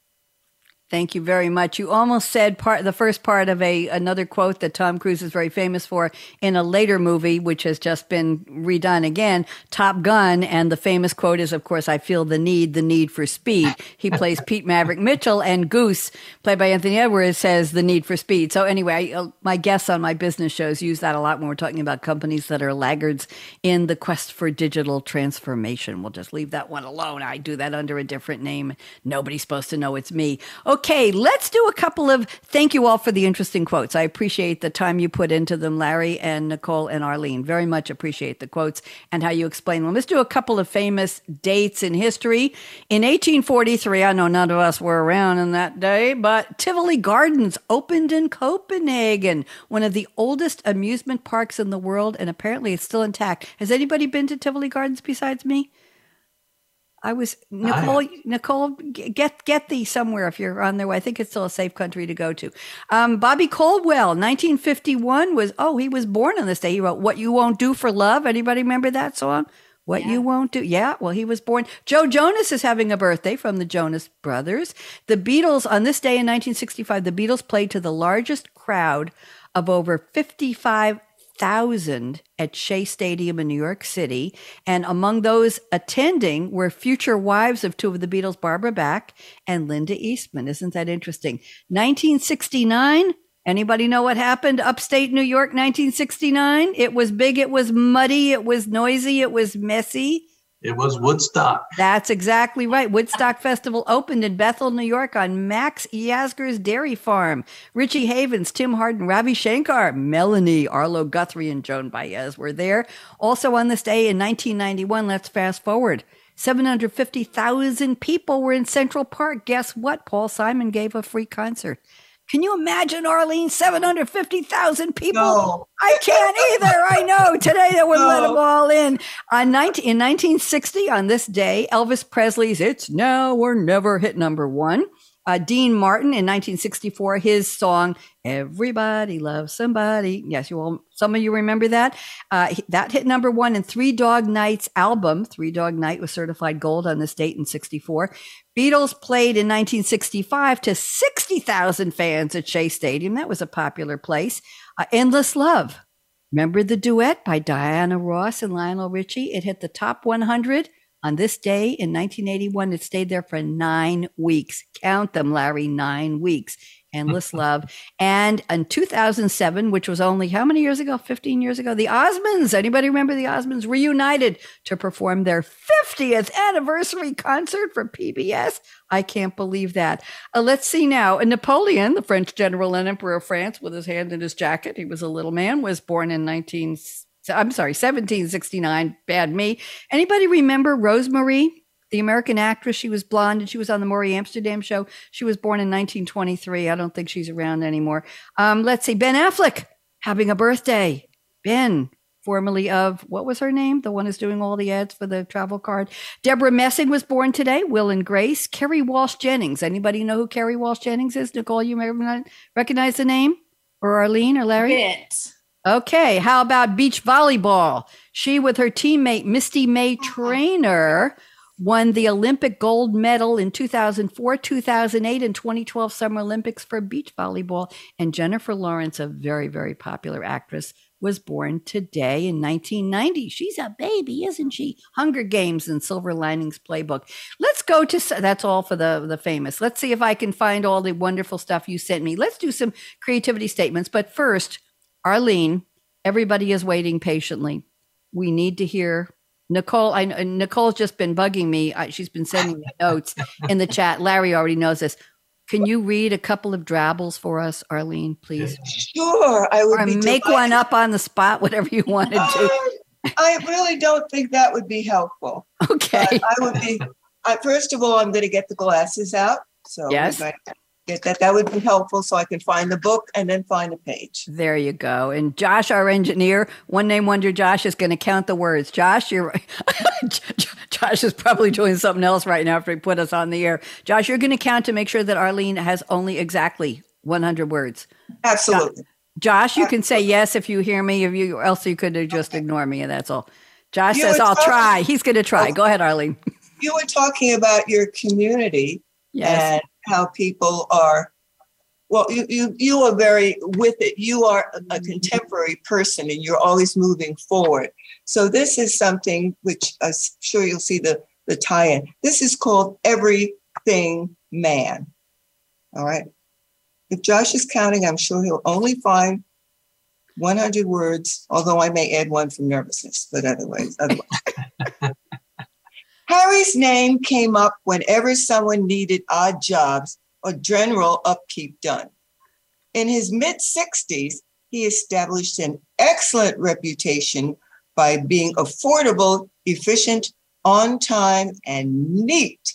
Thank you very much. You almost said part the first part of a another quote that Tom Cruise is very famous for in a later movie, which has just been redone again, Top Gun. And the famous quote is, of course, "I feel the need, the need for speed." He plays Pete Maverick Mitchell, and Goose, played by Anthony Edwards, says the need for speed. So anyway, I, uh, my guests on my business shows use that a lot when we're talking about companies that are laggards in the quest for digital transformation. We'll just leave that one alone. I do that under a different name. Nobody's supposed to know it's me. Okay, let's do a couple of thank you all for the interesting quotes. I appreciate the time you put into them, Larry and Nicole and Arlene. Very much appreciate the quotes and how you explain them. Let's do a couple of famous dates in history. In 1843, I know none of us were around in that day, but Tivoli Gardens opened in Copenhagen, one of the oldest amusement parks in the world, and apparently it's still intact. Has anybody been to Tivoli Gardens besides me? I was Nicole. I, Nicole, get get thee somewhere if you're on there. I think it's still a safe country to go to. Um, Bobby Caldwell, 1951 was. Oh, he was born on this day. He wrote "What You Won't Do for Love." Anybody remember that song? What yeah. you won't do. Yeah, well, he was born. Joe Jonas is having a birthday from the Jonas Brothers. The Beatles, on this day in 1965, the Beatles played to the largest crowd of over 55 thousand at Shea Stadium in New York City, and among those attending were future wives of two of the Beatles, Barbara Bach and Linda Eastman. Isn't that interesting? 1969. Anybody know what happened upstate New York 1969? It was big, it was muddy, it was noisy, it was messy. It was Woodstock. That's exactly right. Woodstock Festival opened in Bethel, New York on Max Yasgur's dairy farm. Richie Havens, Tim Hardin, Ravi Shankar, Melanie, Arlo Guthrie, and Joan Baez were there. Also on this day in 1991, let's fast forward. 750,000 people were in Central Park. Guess what? Paul Simon gave a free concert. Can you imagine, Arlene? 750,000 people? No. I can't either. I know. Today they would let them all in. On 19, in 1960, on this day, Elvis Presley's It's Now or Never hit number one. Uh, Dean Martin in 1964, his song "Everybody Loves Somebody." Yes, you all. Some of you remember that. Uh, that hit number one. in Three Dog Night's album, Three Dog Night, was certified gold on this date in '64. Beatles played in 1965 to 60,000 fans at Shea Stadium. That was a popular place. Uh, "Endless Love." Remember the duet by Diana Ross and Lionel Richie? It hit the top 100 on this day in 1981. It stayed there for nine weeks. Count them, Larry, nine weeks. Endless Love. And in 2007, which was only how many years ago? 15 years ago, the Osmonds, anybody remember the Osmonds, reunited to perform their 50th anniversary concert for PBS. I can't believe that. Uh, let's see now. Napoleon, the French general and emperor of France, with his hand in his jacket, he was a little man, was born in 19. I'm sorry, 1769. Bad me. Anybody remember Rose Marie, the American actress? She was blonde and she was on the Morey Amsterdam show. She was born in 1923. I don't think she's around anymore. Um, let's see, Ben Affleck having a birthday. Ben, formerly of what was her name? The one who's doing all the ads for the travel card. Deborah Messing was born today. Will and Grace. Kerry Walsh Jennings. Anybody know who Kerry Walsh Jennings is? Nicole, you may recognize the name? Or Arlene or Larry? Okay, how about beach volleyball? She, with her teammate Misty May uh-huh. Treanor, won the Olympic gold medal in 2004, 2008, and 2012 Summer Olympics for beach volleyball. And Jennifer Lawrence, a very, very popular actress, was born today in 1990. She's a baby, isn't she? Hunger Games and Silver Linings Playbook. Let's go to that's all for the the famous. Let's see if I can find all the wonderful stuff you sent me. Let's do some creativity statements. But first, Arlene, everybody is waiting patiently. We need to hear Nicole. I Nicole's just been bugging me. I, she's been sending me notes in the chat. Larry already knows this. Can you read a couple of drabbles for us, Arlene, please? Sure, I would Or make delighted. one up on the spot, whatever you want to. do. Uh, I really don't think that would be helpful. Okay. But I would be. I, first of all, I'm going to get the glasses out. So Yes. We're going to get that. That would be helpful, so I can find the book and then find the page. There you go. And Josh, our engineer, one name wonder Josh is going to count the words. Josh, you're Josh is probably doing something else right now after he put us on the air. Josh, you're going to count to make sure that Arlene has only exactly 100 words. Absolutely. Josh, you can say yes if you hear me, if you else you could just ignore me, and that's all. Josh You says, "I'll talking- try." He's going to try. Oh. Go ahead, Arlene. You were talking about your community Yes. and how people are. Well, you, you you are very with it. You are a, a contemporary person, and you're always moving forward. So this is something which I'm sure you'll see the the tie-in. This is called everything man. All right. If Josh is counting, I'm sure he'll only find 100 words, although I may add one from nervousness, but otherwise, otherwise. Harry's name came up whenever someone needed odd jobs or general upkeep done. In his mid 60s, he established an excellent reputation by being affordable, efficient, on time, and neat.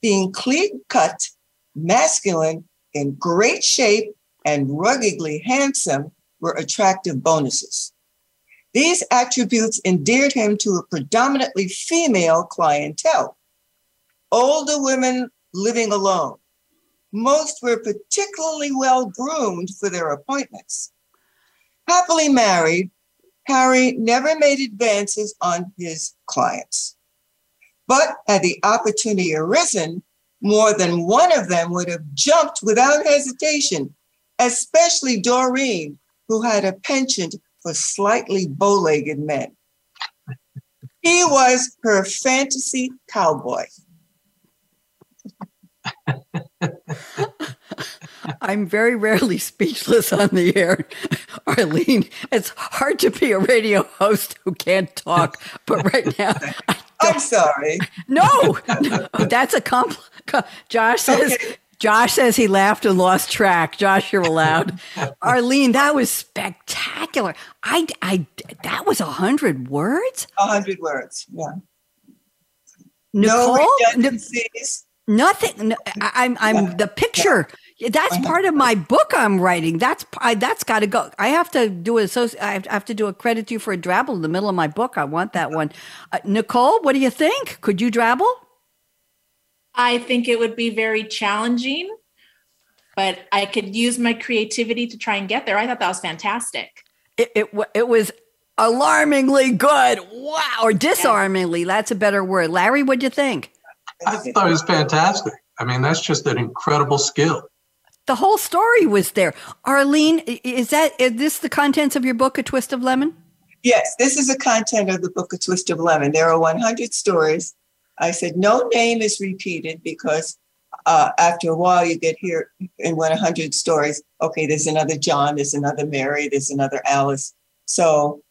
Being clean cut, masculine, in great shape, and ruggedly handsome were attractive bonuses. These attributes endeared him to a predominantly female clientele. Older women living alone. Most were particularly well groomed for their appointments. Happily married, Harry never made advances on his clients. But had the opportunity arisen, more than one of them would have jumped without hesitation, especially Doreen, who had a penchant for slightly bow legged men. He was her fantasy cowboy. I'm very rarely speechless on the air, Arlene. It's hard to be a radio host who can't talk, but right now, I'm sorry. no, no that's a compl- co- Josh says. Okay. Josh says he laughed and lost track. Josh, you're allowed. Arlene, that was spectacular. I, I, that was a hundred words. A hundred words. Yeah. Nicole, no n- nothing. no, I'm I'm Yeah. the picture. That's Uh-huh. part of my book I'm writing. That's I, that's got to go. I have to do a so I have- I have to do a credit to you for a drabble in the middle of my book. I want that one. Uh, Nicole, what do you think? Could you drabble? I think it would be very challenging, but I could use my creativity to try and get there. I thought that was fantastic. It it, it was alarmingly good. Wow, or disarmingly. That's a better word. Larry, what'd you think? I thought it was fantastic. I mean, that's just an incredible skill. The whole story was there. Arlene, is that is this the contents of your book, A Twist of Lemon? Yes, this is the content of the book, A Twist of Lemon. There are 100 stories. I said no name is repeated because uh, after a while you get here in 100 stories. Okay, there's another John, there's another Mary, there's another Alice. So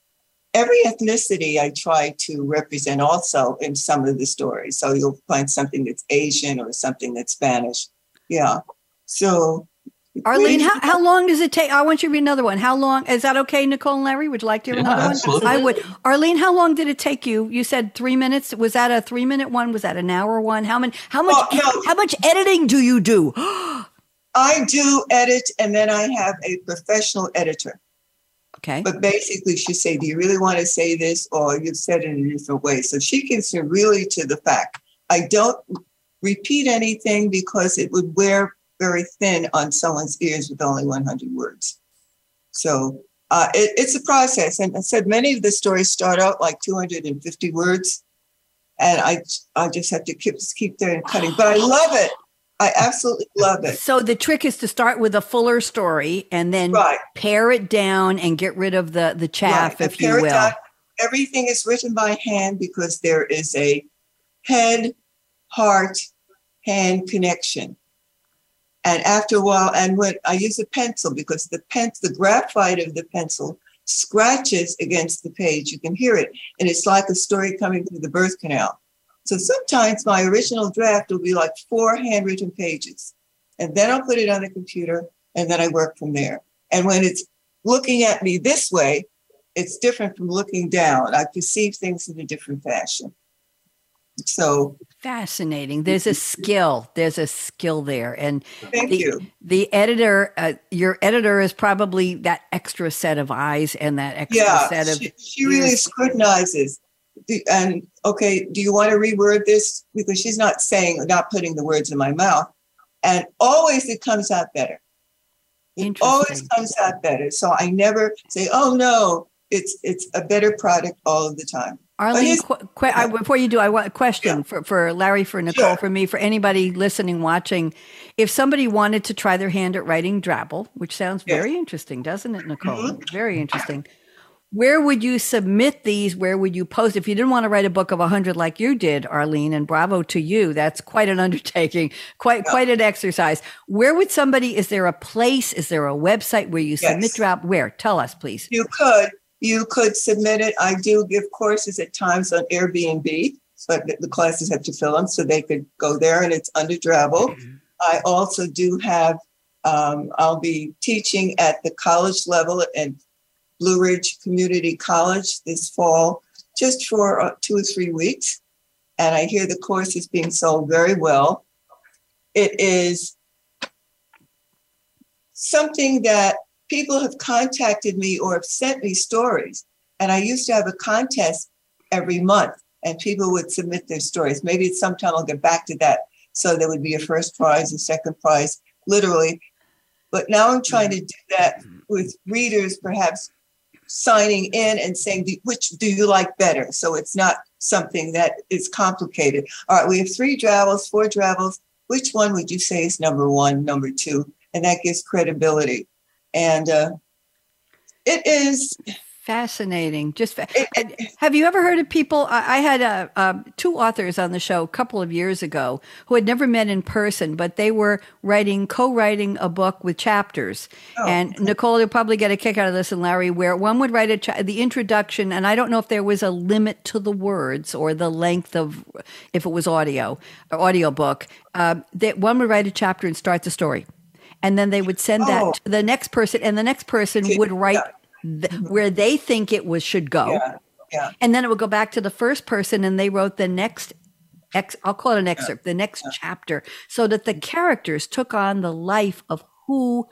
every ethnicity I try to represent also in some of the stories. So you'll find something that's Asian or something that's Spanish. Yeah. So Arlene, how, how long does it take? I want you to read another one. How long is that okay, Nicole and Larry? Would you like to hear Yeah, another absolutely. one? I would. Arlene, how long did it take you? You said three minutes. Was that a three minute one? Was that an hour one? How many how much Oh, no. how much editing do you do? I do edit and then I have a professional editor. okay. But basically, she say, "Do you really want to say this, or you've said it in a different way?" So she gets really to the fact. I don't repeat anything because it would wear very thin on someone's ears with only 100 words. So uh, it, it's a process, and I said many of the stories start out like 250 words, and I I just have to keep keep there and cutting. But I love it. I absolutely love it. So the trick is to start with a fuller story and then Right. pare it down and get rid of the the chaff, Right. if you will. Dot, everything is written by hand because there is a head, heart, hand connection. And after a while, and when I use a pencil because the pen, the graphite of the pencil scratches against the page, you can hear it, and it's like a story coming through the birth canal. So sometimes my original draft will be like four handwritten pages, and then I'll put it on the computer, and then I work from there. And when it's looking at me this way, it's different from looking down. I perceive things in a different fashion. So Fascinating. There's a skill. There's a skill there. And thank the, you. the editor, uh, your editor is probably that extra set of eyes and that extra Yeah, set of. she, she really ears. scrutinizes. Do- And okay, do you want to reword this? Because she's not saying, not putting the words in my mouth. And always it comes out better. It always comes out better. So I never say, oh no, it's it's a better product all of the time. Arlene, here's- qu- I, before you do, I want a question Yeah. for, for Larry, for Nicole, Sure. for me, for anybody listening, watching. If somebody wanted to try their hand at writing Drabble, which sounds Yes. very interesting, doesn't it, Nicole? Mhm. Very interesting. Where would you submit these? Where would you post? If you didn't want to write a book of 100 like you did, Arlene, and bravo to you, that's quite an undertaking, quite quite an exercise. Where would somebody, is there a place, is there a website where you submit Yes. Drabble? Where? Tell us, please. You could, you could submit it. I do give courses at times on Airbnb, but the- classes have to fill them so they could go there and it's under Drabble. I also do have, um, I'll be teaching at the college level at Blue Ridge Community College this fall, just for uh, two or three weeks. And I hear the course is being sold very well. It is something that people have contacted me or have sent me stories. And I used to have a contest every month, and people would submit their stories. Maybe at some time I'll get back to that. So there would be a first prize, a second prize, literally. But now I'm trying to do that with readers, perhaps signing in and saying, which do you like better? So it's not something that is complicated. All right, we have three travels, four travels. Which one would you say is number one, number two? And that gives credibility. And uh, it is, Fascinating. Just fa- it, And have you ever heard of people? I, I had uh, um, two authors on the show a couple of years ago who had never met in person, but they were writing, co-writing a book with chapters. Oh, and Nicole, you'll probably get a kick out of this, and Larry, where one would write a cha- the introduction, and I don't know if there was a limit to the words or the length of if it was audio or audio book. Um, that one would write a chapter and start the story. And then they would send Oh. that to the next person, and the next person would write yeah. th- mm-hmm. where they think it was should go. Yeah, yeah. and then it would go back to the first person and they wrote the next ex, I'll call it an excerpt, the next chapter, so that the mm-hmm. characters took on the life of who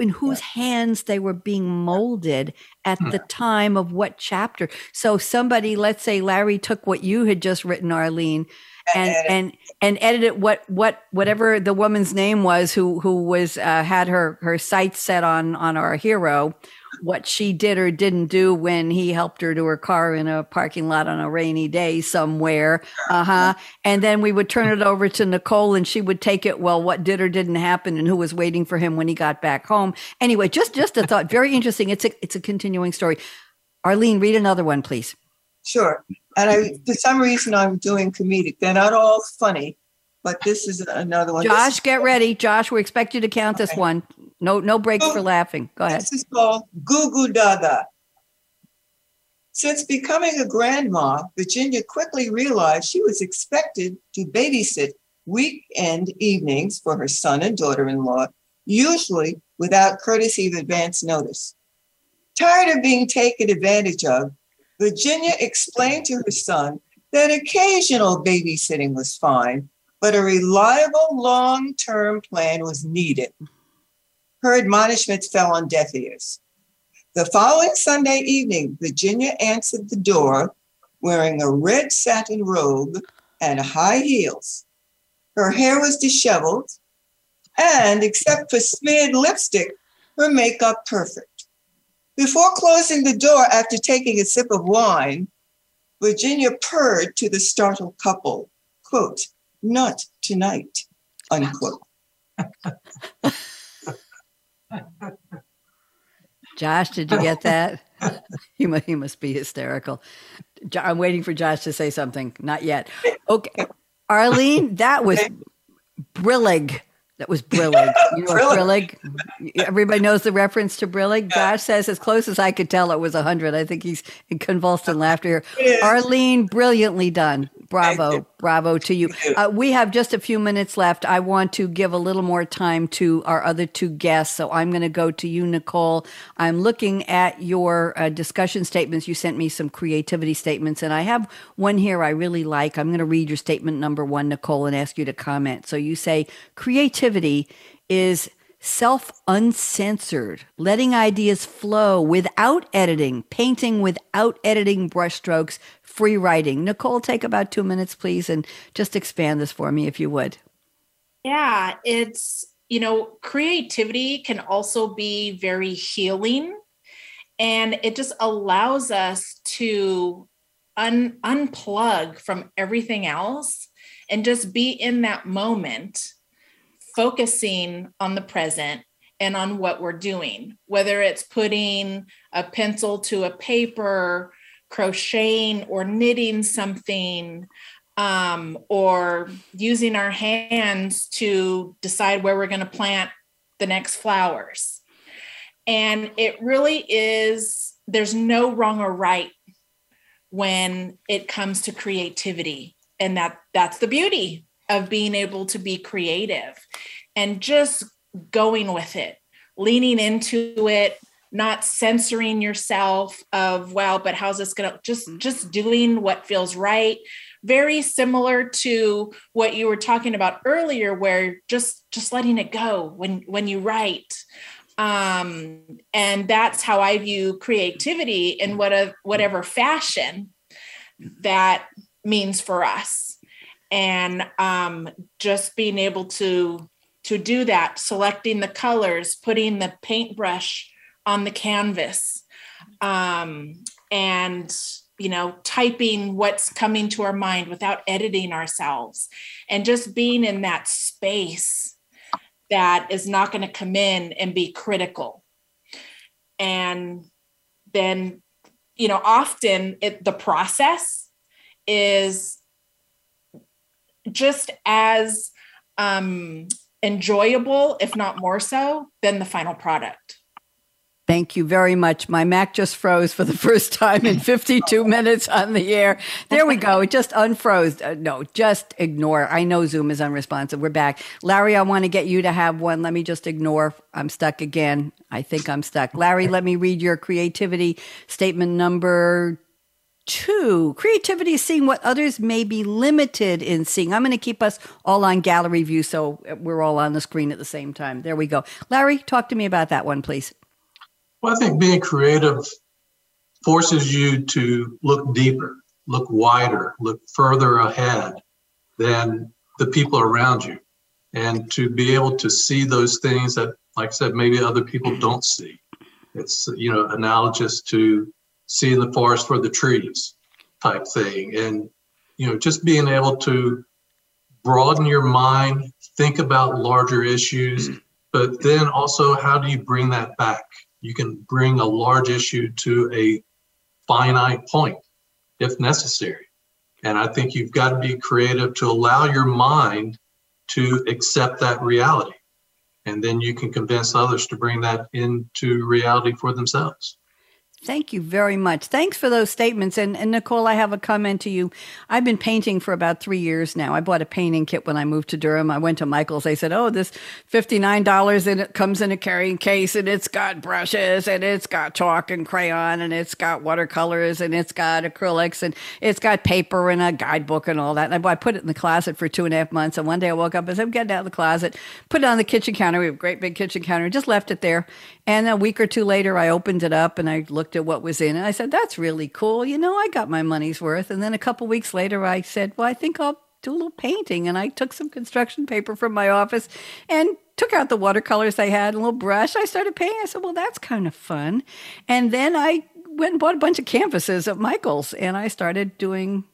in whose hands they were being molded at the mm-hmm. time of what chapter. So somebody, let's say Larry took what you had just written, Arlene, and and and edited what what whatever the woman's name was who who was uh, had her her sights set on on our hero what she did or didn't do when he helped her to her car in a parking lot on a rainy day somewhere. Uh huh. And then we would turn it over to Nicole and she would take it. Well, what did or didn't happen and who was waiting for him when he got back home. Anyway, just, just a thought. Very interesting. It's a, it's a continuing story. Arlene, read another one, please. Sure. And I, for some reason, I'm doing comedic. They're not all funny, but this is another one. Josh, get ready. Josh, we expect you to count this one. No, no breaks for laughing. Go ahead. This is called Goo Goo Dada. Since becoming a grandma, Virginia quickly realized she was expected to babysit weekend evenings for her son and daughter in law, usually without courtesy of advance notice. Tired of being taken advantage of, Virginia explained to her son that occasional babysitting was fine, but a reliable long term plan was needed her admonishments fell on deaf ears. The following Sunday evening, Virginia answered the door wearing a red satin robe and high heels. Her hair was disheveled, and except for smeared lipstick, her makeup perfect. Before closing the door after taking a sip of wine, Virginia purred to the startled couple, quote, not tonight, unquote. Josh, did you get that? he, must, he must be hysterical. I'm waiting for Josh to say something. Not yet. Okay. Arlene, that was brillig. That was brillig. You know brillig. Everybody knows the reference to brillig. Josh says, as close as I could tell, it was 100. I think he's convulsed in laughter here. Arlene, brilliantly done. Bravo, bravo to you. Uh, we have just a few minutes left. I want to give a little more time to our other two guests. So I'm going to go to you, Nicole. I'm looking at your uh, discussion statements. You sent me some creativity statements, and I have one here I really like. I'm going to read your statement number one, Nicole, and ask you to comment. So you say creativity is self uncensored, letting ideas flow without editing, painting without editing brushstrokes, free writing. Nicole, take about two minutes, please, and just expand this for me if you would. Yeah, it's, you know, creativity can also be very healing. And it just allows us to un- unplug from everything else and just be in that moment, focusing on the present and on what we're doing, whether it's putting a pencil to a paper crocheting or knitting something um, or using our hands to decide where we're going to plant the next flowers. And it really is, there's no wrong or right when it comes to creativity. And that that's the beauty of being able to be creative and just going with it, leaning into it, not censoring yourself of well but how's this gonna just mm-hmm. just doing what feels right. Very similar to what you were talking about earlier where just just letting it go when when you write. Um and that's how i view creativity in what a, whatever fashion that means for us and um just being able to to do that selecting the colors putting the paintbrush on the canvas um, and you know typing what's coming to our mind without editing ourselves and just being in that space that is not going to come in and be critical. And then you know often it, the process is just as um, enjoyable if not more so than the final product Thank you very much. My Mac just froze for the first time in 52 minutes on the air. There we go. It just unfroze. Uh, no, just ignore. I know Zoom is unresponsive. We're back. Larry, I want to get you to have one. Let me just ignore. I'm stuck again. I think I'm stuck. Larry, let me read your creativity statement number two. Creativity is seeing what others may be limited in seeing. I'm going to keep us all on gallery view so we're all on the screen at the same time. There we go. Larry, talk to me about that one, please. Well, I think being creative forces you to look deeper, look wider, look further ahead than the people around you, and to be able to see those things that, like I said, maybe other people don't see. It's you know analogous to seeing the forest for the trees type thing, and you know just being able to broaden your mind, think about larger issues, but then also how do you bring that back? You can bring a large issue to a finite point if necessary. And I think you've got to be creative to allow your mind to accept that reality. And then you can convince others to bring that into reality for themselves. Thank you very much. Thanks for those statements. And, and, Nicole, I have a comment to you. I've been painting for about three years now. I bought a painting kit when I moved to Durham. I went to Michael's. They said, Oh, this $59 and it comes in a carrying case and it's got brushes and it's got chalk and crayon and it's got watercolors and it's got acrylics and it's got paper and a guidebook and all that. And I, I put it in the closet for two and a half months. And one day I woke up and said, I'm getting out of the closet, put it on the kitchen counter. We have a great big kitchen counter, just left it there. And a week or two later, I opened it up and I looked at what was in it. I said, that's really cool. You know, I got my money's worth. And then a couple weeks later, I said, well, I think I'll do a little painting. And I took some construction paper from my office and took out the watercolors I had, a little brush. I started painting. I said, well, that's kind of fun. And then I went and bought a bunch of canvases at Michael's and I started doing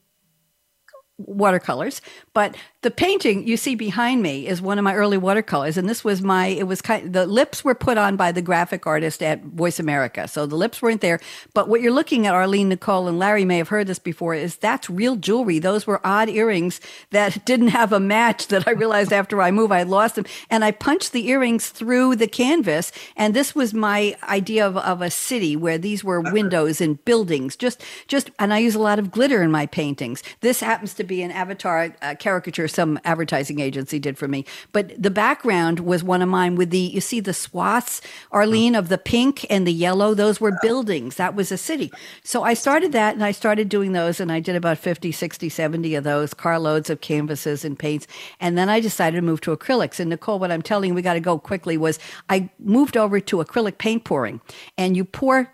watercolors but the painting you see behind me is one of my early watercolors and this was my it was kind the lips were put on by the graphic artist at voice america so the lips weren't there. But what you're looking at arlene nicole and larry may have heard this before is that's real jewelry. Those were odd earrings that didn't have a match that i realized after i moved i lost them. And i punched the earrings through the canvas and this was my idea of, of a city where these were windows and buildings just just and i use a lot of glitter in my paintings. This happens to be an avatar uh, caricature some advertising agency did for me. But the background was one of mine with the, you see the swaths, Arlene, of the pink and the yellow. Those were buildings. That was a city. So I started that and I started doing those and I did about 50, 60, 70 of those, carloads of canvases and paints. And then I decided to move to acrylics. And Nicole, what I'm telling you, we got to go quickly was I moved over to acrylic paint pouring and you pour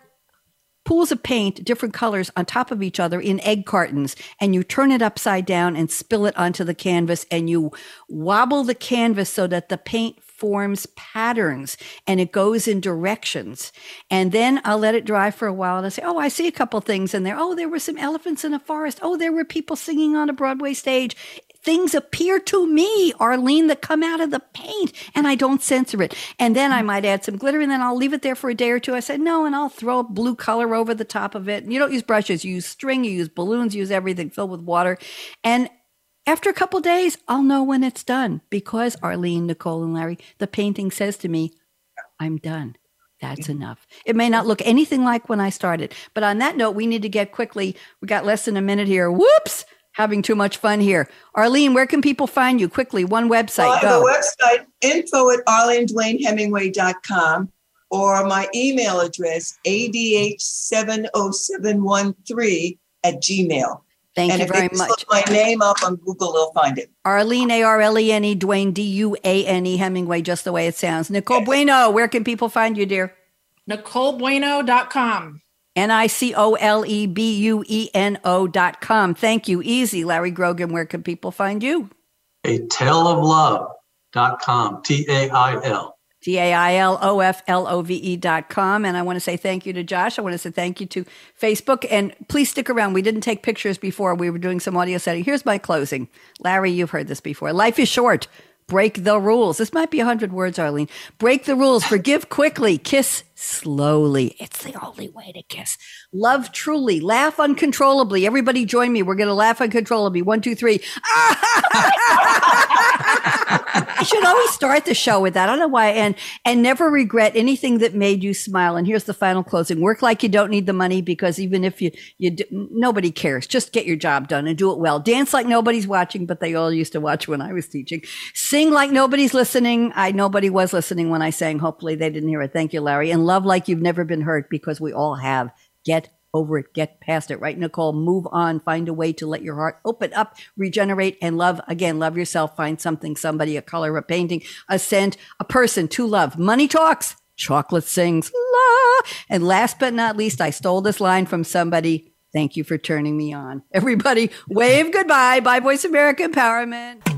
pools of paint, different colors on top of each other in egg cartons, and you turn it upside down and spill it onto the canvas, and you wobble the canvas so that the paint forms patterns and it goes in directions. And then I'll let it dry for a while and I say, Oh, I see a couple things in there. Oh, there were some elephants in a forest. Oh, there were people singing on a Broadway stage things appear to me, Arlene, that come out of the paint and I don't censor it. And then I might add some glitter and then I'll leave it there for a day or two. I said, no, and I'll throw a blue color over the top of it. And you don't use brushes, you use string, you use balloons, you use everything filled with water. And after a couple days, I'll know when it's done because Arlene, Nicole, and Larry, the painting says to me, I'm done. That's enough. It may not look anything like when I started. But on that note, we need to get quickly. We got less than a minute here. Whoops having too much fun here. Arlene, where can people find you? Quickly, one website. Well, the website, info at arleneduanehemingway.com or my email address, adh70713 at gmail. Thank and you very much. Look my name up on Google, they'll find it. Arlene, A R L E N E, Duane, D U A N E, Hemingway, just the way it sounds. Nicole Bueno, where can people find you, dear? NicoleBueno.com. N I C O L E B U E N O dot com. Thank you. Easy. Larry Grogan, where can people find you? A tail of love dot com. T A I L. T A I L O F L O V E dot com. And I want to say thank you to Josh. I want to say thank you to Facebook. And please stick around. We didn't take pictures before. We were doing some audio setting. Here's my closing. Larry, you've heard this before. Life is short. Break the rules. This might be a hundred words, Arlene. Break the rules. Forgive quickly. Kiss slowly. It's the only way to kiss. Love truly. Laugh uncontrollably. Everybody join me. We're going to laugh uncontrollably. One, two, three. Ah! I should always start the show with that. I don't know why. And and never regret anything that made you smile. And here's the final closing: work like you don't need the money because even if you you do, nobody cares. Just get your job done and do it well. Dance like nobody's watching, but they all used to watch when I was teaching. Sing like nobody's listening. I nobody was listening when I sang. Hopefully they didn't hear it. Thank you, Larry. And love like you've never been hurt because we all have. Get over it. Get past it, right, Nicole? Move on. Find a way to let your heart open up, regenerate, and love. Again, love yourself. Find something, somebody, a color, a painting, a scent, a person to love. Money talks, chocolate sings. La. And last but not least, I stole this line from somebody. Thank you for turning me on. Everybody, wave goodbye. Bye, Voice America Empowerment.